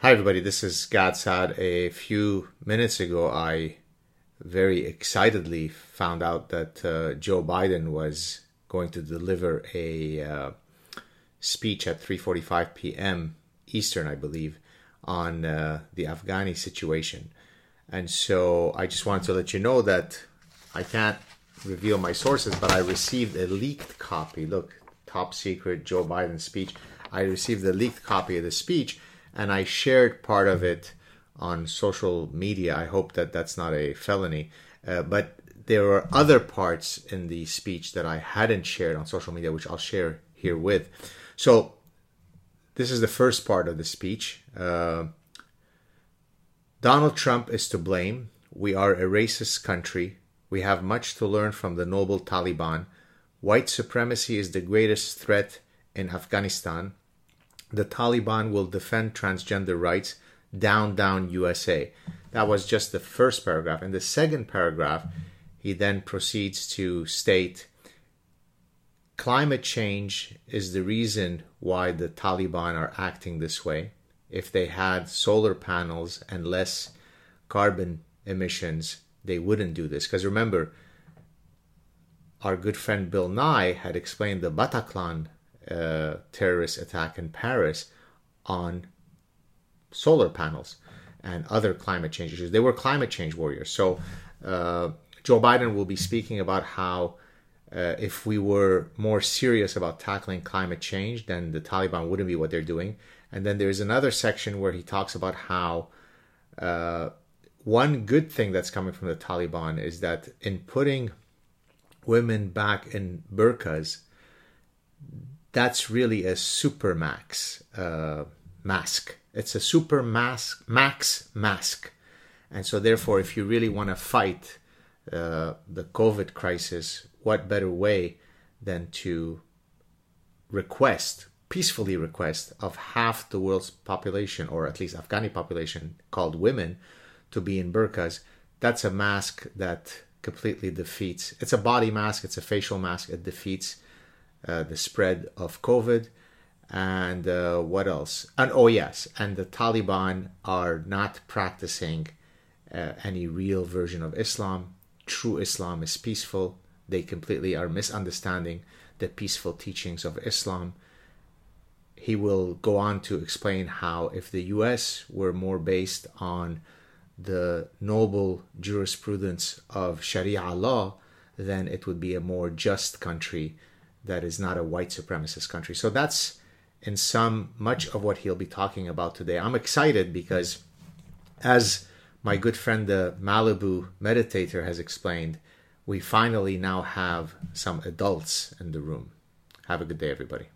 Hi, everybody. This is Gad Saad. A few minutes ago, I very excitedly found out that uh, Joe Biden was going to deliver a uh, speech at 3:45 p.m. Eastern, I believe, on uh, the Afghani situation. And so I just wanted to let you know that I can't reveal my sources, but I received a leaked copy. Look, top secret Joe Biden speech. I received a leaked copy of the speech and I shared part of it on social media. I hope that that's not a felony. Uh, but there are other parts in the speech that I hadn't shared on social media, which I'll share here with. So, this is the first part of the speech. Uh, Donald Trump is to blame. We are a racist country. We have much to learn from the noble Taliban. White supremacy is the greatest threat in Afghanistan the Taliban will defend transgender rights. Down, down, USA. That was just the first paragraph. In the second paragraph, he then proceeds to state climate change is the reason why the Taliban are acting this way. If they had solar panels and less carbon emissions, they wouldn't do this. Because remember, our good friend Bill Nye had explained the Bataclan uh, terrorist attack in Paris on solar panels and other climate change issues. They were climate change warriors. So uh, Joe Biden will be speaking about how uh, if we were more serious about tackling climate change, then the Taliban wouldn't be what they're doing. And then there's another section where he talks about how uh, one good thing that's coming from the Taliban is that in putting women back in burqas, that's really a super max uh, mask. It's a super mask, max mask. And so, therefore, if you really want to fight uh, the COVID crisis, what better way than to request, peacefully request, of half the world's population, or at least Afghani population, called women, to be in burqas? That's a mask that completely defeats. It's a body mask, it's a facial mask, it defeats the spread of COVID. And uh, what else? And oh, yes, and the Taliban are not practicing uh, any real version of Islam. True Islam is peaceful. They completely are misunderstanding the peaceful teachings of Islam. He will go on to explain how if the US were more based on the noble jurisprudence of Sharia law, then it would be a more just country that is not a white supremacist country. So that's in some much of what he'll be talking about today. I'm excited because as my good friend the Malibu meditator has explained, we finally now have some adults in the room. Have a good day, everybody.